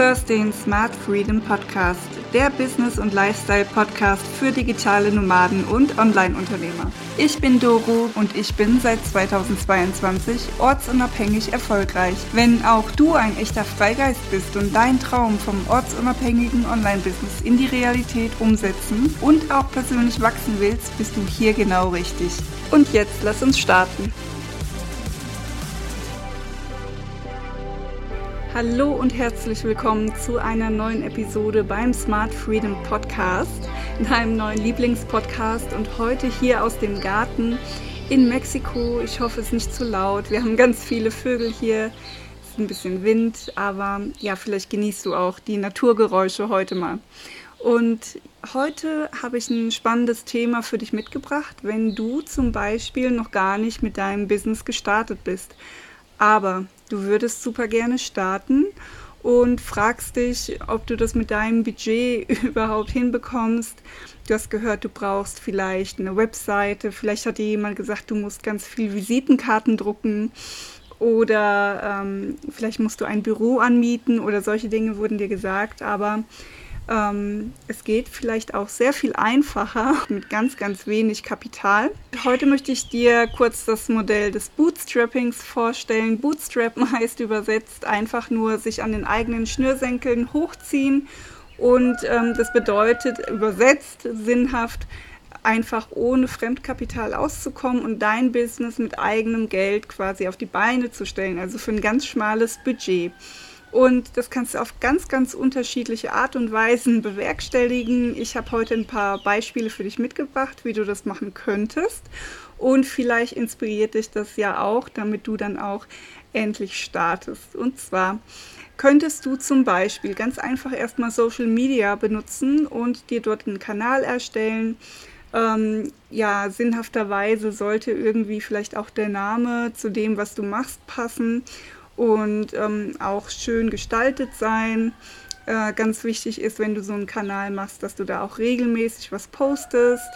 hörst den Smart Freedom Podcast, der Business- und Lifestyle-Podcast für digitale Nomaden und Online-Unternehmer. Ich bin Doro und ich bin seit 2022 ortsunabhängig erfolgreich. Wenn auch du ein echter Freigeist bist und dein Traum vom ortsunabhängigen Online-Business in die Realität umsetzen und auch persönlich wachsen willst, bist du hier genau richtig. Und jetzt lass uns starten. Hallo und herzlich willkommen zu einer neuen Episode beim Smart Freedom Podcast, deinem neuen Lieblingspodcast und heute hier aus dem Garten in Mexiko. Ich hoffe, es ist nicht zu laut. Wir haben ganz viele Vögel hier. Es ist ein bisschen Wind, aber ja, vielleicht genießt du auch die Naturgeräusche heute mal. Und heute habe ich ein spannendes Thema für dich mitgebracht, wenn du zum Beispiel noch gar nicht mit deinem Business gestartet bist aber du würdest super gerne starten und fragst dich, ob du das mit deinem Budget überhaupt hinbekommst. Du hast gehört, du brauchst vielleicht eine Webseite, vielleicht hat dir jemand gesagt, du musst ganz viel Visitenkarten drucken oder ähm, vielleicht musst du ein Büro anmieten oder solche Dinge wurden dir gesagt, aber ähm, es geht vielleicht auch sehr viel einfacher mit ganz, ganz wenig Kapital. Heute möchte ich dir kurz das Modell des Bootstrappings vorstellen. Bootstrappen heißt übersetzt einfach nur sich an den eigenen Schnürsenkeln hochziehen und ähm, das bedeutet übersetzt sinnhaft einfach ohne Fremdkapital auszukommen und dein Business mit eigenem Geld quasi auf die Beine zu stellen, also für ein ganz schmales Budget. Und das kannst du auf ganz, ganz unterschiedliche Art und Weisen bewerkstelligen. Ich habe heute ein paar Beispiele für dich mitgebracht, wie du das machen könntest. Und vielleicht inspiriert dich das ja auch, damit du dann auch endlich startest. Und zwar könntest du zum Beispiel ganz einfach erstmal Social Media benutzen und dir dort einen Kanal erstellen. Ähm, ja, sinnhafterweise sollte irgendwie vielleicht auch der Name zu dem, was du machst, passen und ähm, auch schön gestaltet sein. Äh, ganz wichtig ist, wenn du so einen Kanal machst, dass du da auch regelmäßig was postest.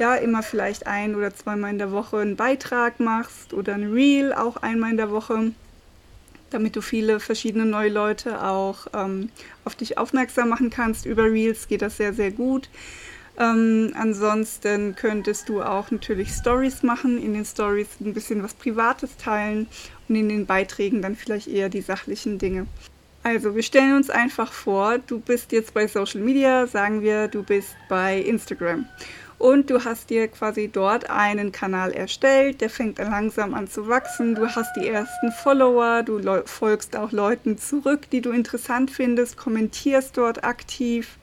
Ja, immer vielleicht ein oder zweimal in der Woche einen Beitrag machst oder ein Reel auch einmal in der Woche, damit du viele verschiedene neue Leute auch ähm, auf dich aufmerksam machen kannst. Über Reels geht das sehr, sehr gut. Ähm, ansonsten könntest du auch natürlich Stories machen, in den Stories ein bisschen was Privates teilen und in den Beiträgen dann vielleicht eher die sachlichen Dinge. Also, wir stellen uns einfach vor, du bist jetzt bei Social Media, sagen wir, du bist bei Instagram. Und du hast dir quasi dort einen Kanal erstellt, der fängt dann langsam an zu wachsen. Du hast die ersten Follower, du folgst auch Leuten zurück, die du interessant findest, kommentierst dort aktiv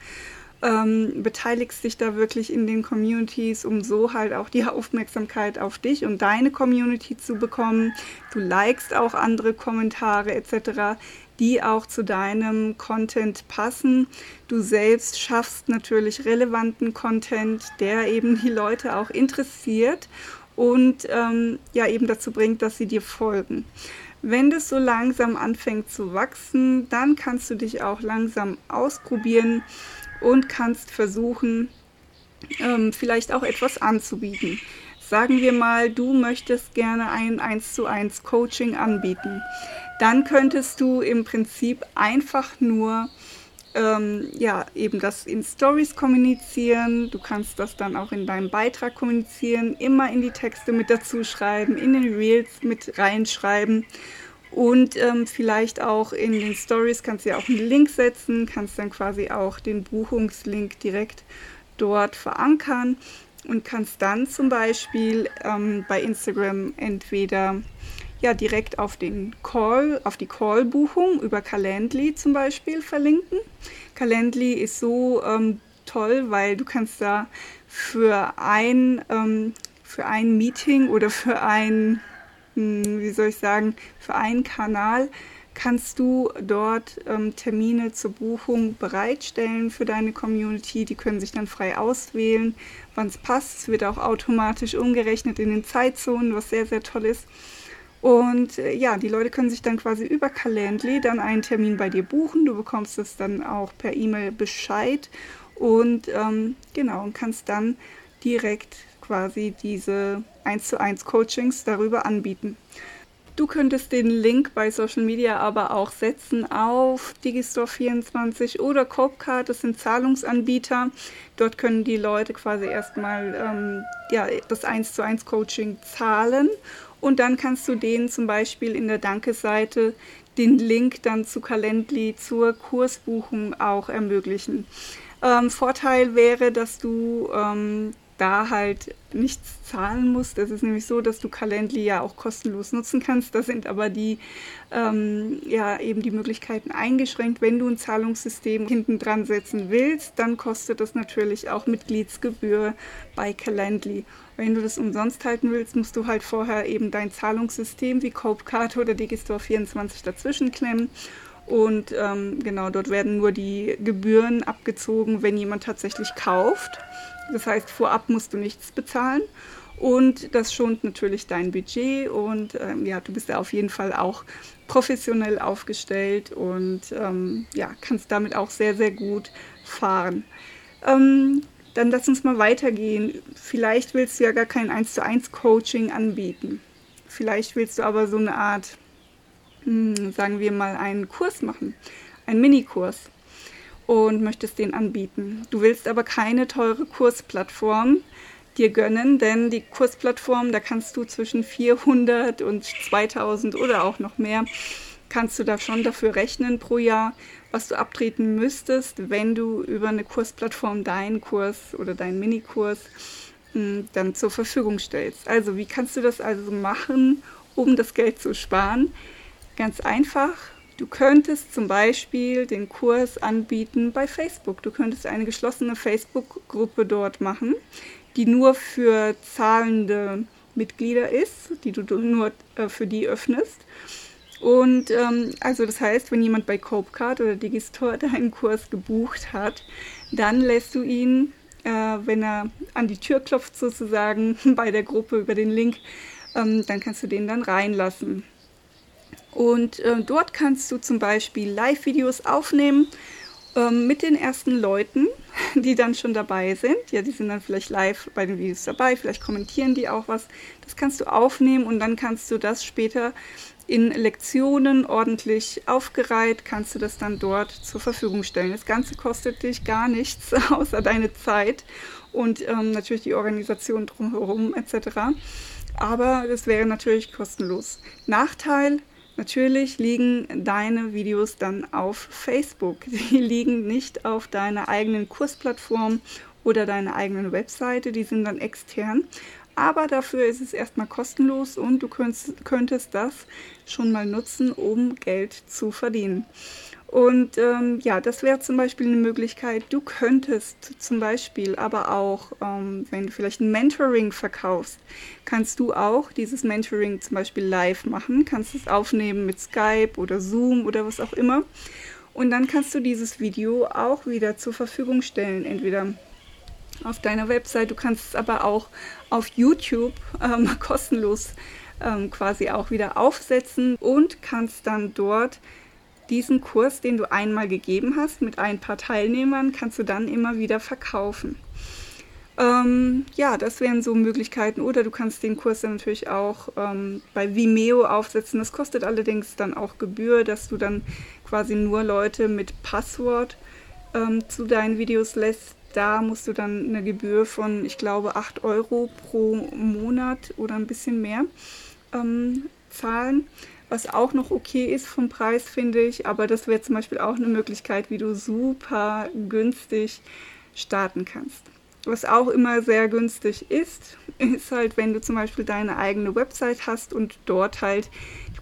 ähm, beteiligst dich da wirklich in den Communities, um so halt auch die Aufmerksamkeit auf dich und deine Community zu bekommen. Du likest auch andere Kommentare etc., die auch zu deinem Content passen. Du selbst schaffst natürlich relevanten Content, der eben die Leute auch interessiert und ähm, ja eben dazu bringt, dass sie dir folgen. Wenn das so langsam anfängt zu wachsen, dann kannst du dich auch langsam ausprobieren und kannst versuchen, ähm, vielleicht auch etwas anzubieten. Sagen wir mal, du möchtest gerne ein 1 zu 1 Coaching anbieten. Dann könntest du im Prinzip einfach nur ähm, ja, eben das in Stories kommunizieren. Du kannst das dann auch in deinem Beitrag kommunizieren, immer in die Texte mit dazu schreiben, in den Reels mit reinschreiben und ähm, vielleicht auch in den Stories kannst du ja auch einen Link setzen, kannst dann quasi auch den Buchungslink direkt dort verankern und kannst dann zum Beispiel ähm, bei Instagram entweder ja direkt auf den Call, auf die Call-Buchung über Calendly zum Beispiel verlinken. Calendly ist so ähm, toll, weil du kannst da für ein, ähm, für ein Meeting oder für ein wie soll ich sagen, für einen Kanal kannst du dort ähm, Termine zur Buchung bereitstellen für deine Community. Die können sich dann frei auswählen, wann es passt. Es wird auch automatisch umgerechnet in den Zeitzonen, was sehr, sehr toll ist. Und äh, ja, die Leute können sich dann quasi über Calendly dann einen Termin bei dir buchen. Du bekommst es dann auch per E-Mail Bescheid und ähm, genau und kannst dann direkt quasi diese 1 zu 1 Coachings darüber anbieten. Du könntest den Link bei Social Media aber auch setzen auf Digistore24 oder Copecard, das sind Zahlungsanbieter. Dort können die Leute quasi erstmal ähm, ja, das 1 zu 1 Coaching zahlen und dann kannst du denen zum Beispiel in der Danke-Seite den Link dann zu Calendly zur Kursbuchung auch ermöglichen. Ähm, Vorteil wäre, dass du ähm, da halt nichts zahlen musst. Das ist nämlich so, dass du Calendly ja auch kostenlos nutzen kannst. Da sind aber die, ähm, ja, eben die Möglichkeiten eingeschränkt. Wenn du ein Zahlungssystem hinten dran setzen willst, dann kostet das natürlich auch Mitgliedsgebühr bei Calendly. Wenn du das umsonst halten willst, musst du halt vorher eben dein Zahlungssystem wie Copecard oder Digistore 24 dazwischen klemmen. Und ähm, genau, dort werden nur die Gebühren abgezogen, wenn jemand tatsächlich kauft. Das heißt, vorab musst du nichts bezahlen. Und das schont natürlich dein Budget und ähm, ja, du bist ja auf jeden Fall auch professionell aufgestellt und ähm, ja, kannst damit auch sehr, sehr gut fahren. Ähm, dann lass uns mal weitergehen. Vielleicht willst du ja gar kein 1 zu 1 Coaching anbieten. Vielleicht willst du aber so eine Art, sagen wir mal, einen Kurs machen, einen Minikurs und möchtest den anbieten. Du willst aber keine teure Kursplattform dir gönnen, denn die Kursplattform, da kannst du zwischen 400 und 2000 oder auch noch mehr, kannst du da schon dafür rechnen pro Jahr, was du abtreten müsstest, wenn du über eine Kursplattform deinen Kurs oder deinen Minikurs hm, dann zur Verfügung stellst. Also wie kannst du das also machen, um das Geld zu sparen? Ganz einfach, Du könntest zum Beispiel den Kurs anbieten bei Facebook. Du könntest eine geschlossene Facebook-Gruppe dort machen, die nur für zahlende Mitglieder ist, die du nur äh, für die öffnest. Und ähm, also das heißt, wenn jemand bei Copecard oder Digistore deinen Kurs gebucht hat, dann lässt du ihn, äh, wenn er an die Tür klopft sozusagen bei der Gruppe über den Link, ähm, dann kannst du den dann reinlassen. Und äh, dort kannst du zum Beispiel Live-Videos aufnehmen ähm, mit den ersten Leuten, die dann schon dabei sind. Ja, die sind dann vielleicht live bei den Videos dabei, vielleicht kommentieren die auch was. Das kannst du aufnehmen und dann kannst du das später in Lektionen ordentlich aufgereiht, kannst du das dann dort zur Verfügung stellen. Das Ganze kostet dich gar nichts außer deine Zeit und ähm, natürlich die Organisation drumherum etc. Aber das wäre natürlich kostenlos. Nachteil, Natürlich liegen deine Videos dann auf Facebook. Die liegen nicht auf deiner eigenen Kursplattform oder deiner eigenen Webseite. Die sind dann extern. Aber dafür ist es erstmal kostenlos und du könntest, könntest das schon mal nutzen, um Geld zu verdienen. Und ähm, ja, das wäre zum Beispiel eine Möglichkeit. Du könntest zum Beispiel aber auch, ähm, wenn du vielleicht ein Mentoring verkaufst, kannst du auch dieses Mentoring zum Beispiel live machen, kannst es aufnehmen mit Skype oder Zoom oder was auch immer. Und dann kannst du dieses Video auch wieder zur Verfügung stellen, entweder auf deiner Website, du kannst es aber auch auf YouTube ähm, kostenlos ähm, quasi auch wieder aufsetzen und kannst dann dort diesen Kurs, den du einmal gegeben hast, mit ein paar Teilnehmern, kannst du dann immer wieder verkaufen. Ähm, ja, das wären so Möglichkeiten. Oder du kannst den Kurs dann natürlich auch ähm, bei Vimeo aufsetzen. Das kostet allerdings dann auch Gebühr, dass du dann quasi nur Leute mit Passwort ähm, zu deinen Videos lässt. Da musst du dann eine Gebühr von, ich glaube, 8 Euro pro Monat oder ein bisschen mehr ähm, zahlen was auch noch okay ist vom Preis, finde ich. Aber das wäre zum Beispiel auch eine Möglichkeit, wie du super günstig starten kannst. Was auch immer sehr günstig ist, ist halt, wenn du zum Beispiel deine eigene Website hast und dort halt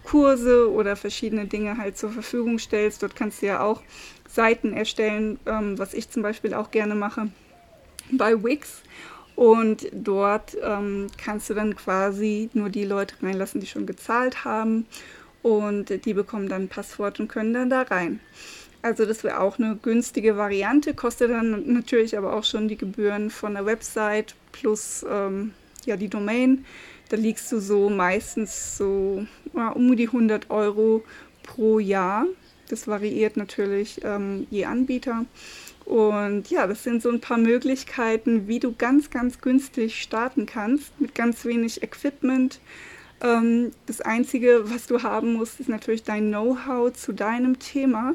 Kurse oder verschiedene Dinge halt zur Verfügung stellst. Dort kannst du ja auch Seiten erstellen, ähm, was ich zum Beispiel auch gerne mache bei Wix. Und dort ähm, kannst du dann quasi nur die Leute reinlassen, die schon gezahlt haben. Und die bekommen dann ein Passwort und können dann da rein. Also das wäre auch eine günstige Variante, kostet dann natürlich aber auch schon die Gebühren von der Website plus ähm, ja, die Domain. Da liegst du so meistens so ja, um die 100 Euro pro Jahr. Das variiert natürlich ähm, je Anbieter. Und ja, das sind so ein paar Möglichkeiten, wie du ganz, ganz günstig starten kannst mit ganz wenig Equipment Ähm, das Einzige, was du haben musst, ist natürlich dein Know-how zu deinem Thema.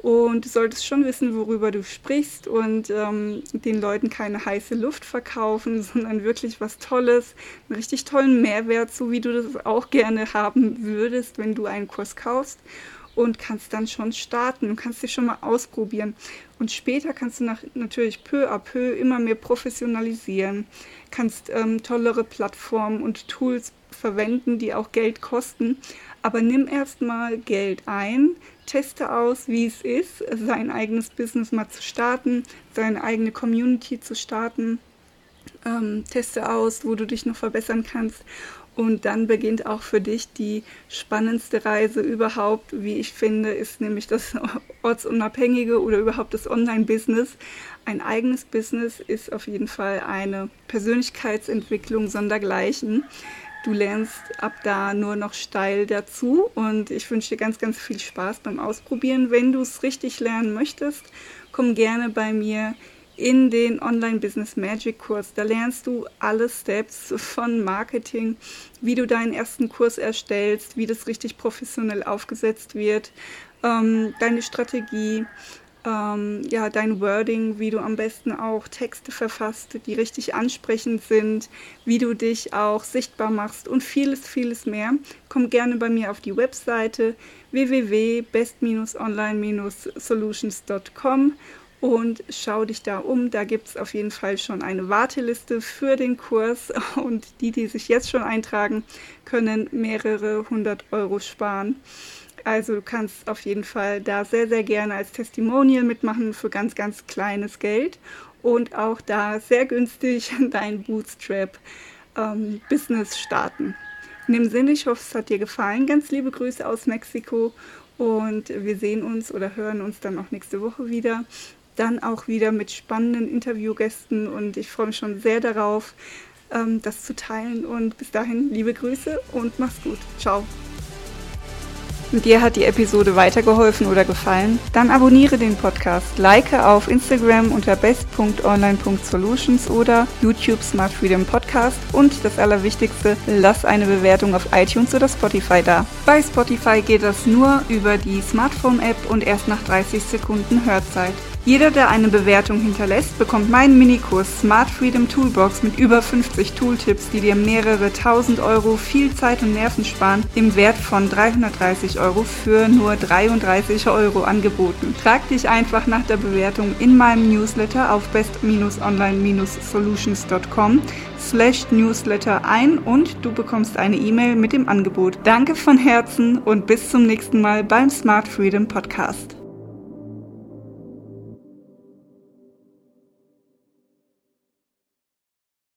Und du solltest schon wissen, worüber du sprichst und ähm, den Leuten keine heiße Luft verkaufen, sondern wirklich was Tolles, einen richtig tollen Mehrwert, so wie du das auch gerne haben würdest, wenn du einen Kurs kaufst und kannst dann schon starten. Du kannst dich schon mal ausprobieren. Und später kannst du nach, natürlich peu à peu immer mehr professionalisieren, kannst ähm, tollere Plattformen und Tools verwenden, die auch Geld kosten. Aber nimm erstmal Geld ein, teste aus, wie es ist, sein eigenes Business mal zu starten, seine eigene Community zu starten. Ähm, teste aus, wo du dich noch verbessern kannst. Und dann beginnt auch für dich die spannendste Reise überhaupt, wie ich finde, ist nämlich das ortsunabhängige oder überhaupt das Online-Business. Ein eigenes Business ist auf jeden Fall eine Persönlichkeitsentwicklung sondergleichen. Du lernst ab da nur noch steil dazu und ich wünsche dir ganz, ganz viel Spaß beim Ausprobieren. Wenn du es richtig lernen möchtest, komm gerne bei mir in den Online Business Magic Kurs. Da lernst du alle Steps von Marketing, wie du deinen ersten Kurs erstellst, wie das richtig professionell aufgesetzt wird, ähm, deine Strategie, ähm, ja, dein Wording, wie du am besten auch Texte verfasst, die richtig ansprechend sind, wie du dich auch sichtbar machst und vieles, vieles mehr. Komm gerne bei mir auf die Webseite www.best-online-solutions.com und schau dich da um. Da gibt es auf jeden Fall schon eine Warteliste für den Kurs und die, die sich jetzt schon eintragen, können mehrere hundert Euro sparen. Also du kannst auf jeden Fall da sehr, sehr gerne als Testimonial mitmachen für ganz, ganz kleines Geld und auch da sehr günstig dein Bootstrap-Business ähm, starten. In dem Sinne, ich hoffe, es hat dir gefallen. Ganz liebe Grüße aus Mexiko und wir sehen uns oder hören uns dann auch nächste Woche wieder. Dann auch wieder mit spannenden Interviewgästen und ich freue mich schon sehr darauf, ähm, das zu teilen. Und bis dahin, liebe Grüße und mach's gut. Ciao. Dir hat die Episode weitergeholfen oder gefallen? Dann abonniere den Podcast, like auf Instagram unter best.online.solutions oder YouTube Smart Freedom Podcast und das Allerwichtigste, lass eine Bewertung auf iTunes oder Spotify da. Bei Spotify geht das nur über die Smartphone-App und erst nach 30 Sekunden Hörzeit. Jeder, der eine Bewertung hinterlässt, bekommt meinen Minikurs Smart Freedom Toolbox mit über 50 Tooltips, die dir mehrere tausend Euro viel Zeit und Nerven sparen, im Wert von 330 Euro für nur 33 Euro angeboten. Trag dich einfach nach der Bewertung in meinem Newsletter auf best-online-solutions.com slash newsletter ein und du bekommst eine E-Mail mit dem Angebot. Danke von Herzen und bis zum nächsten Mal beim Smart Freedom Podcast.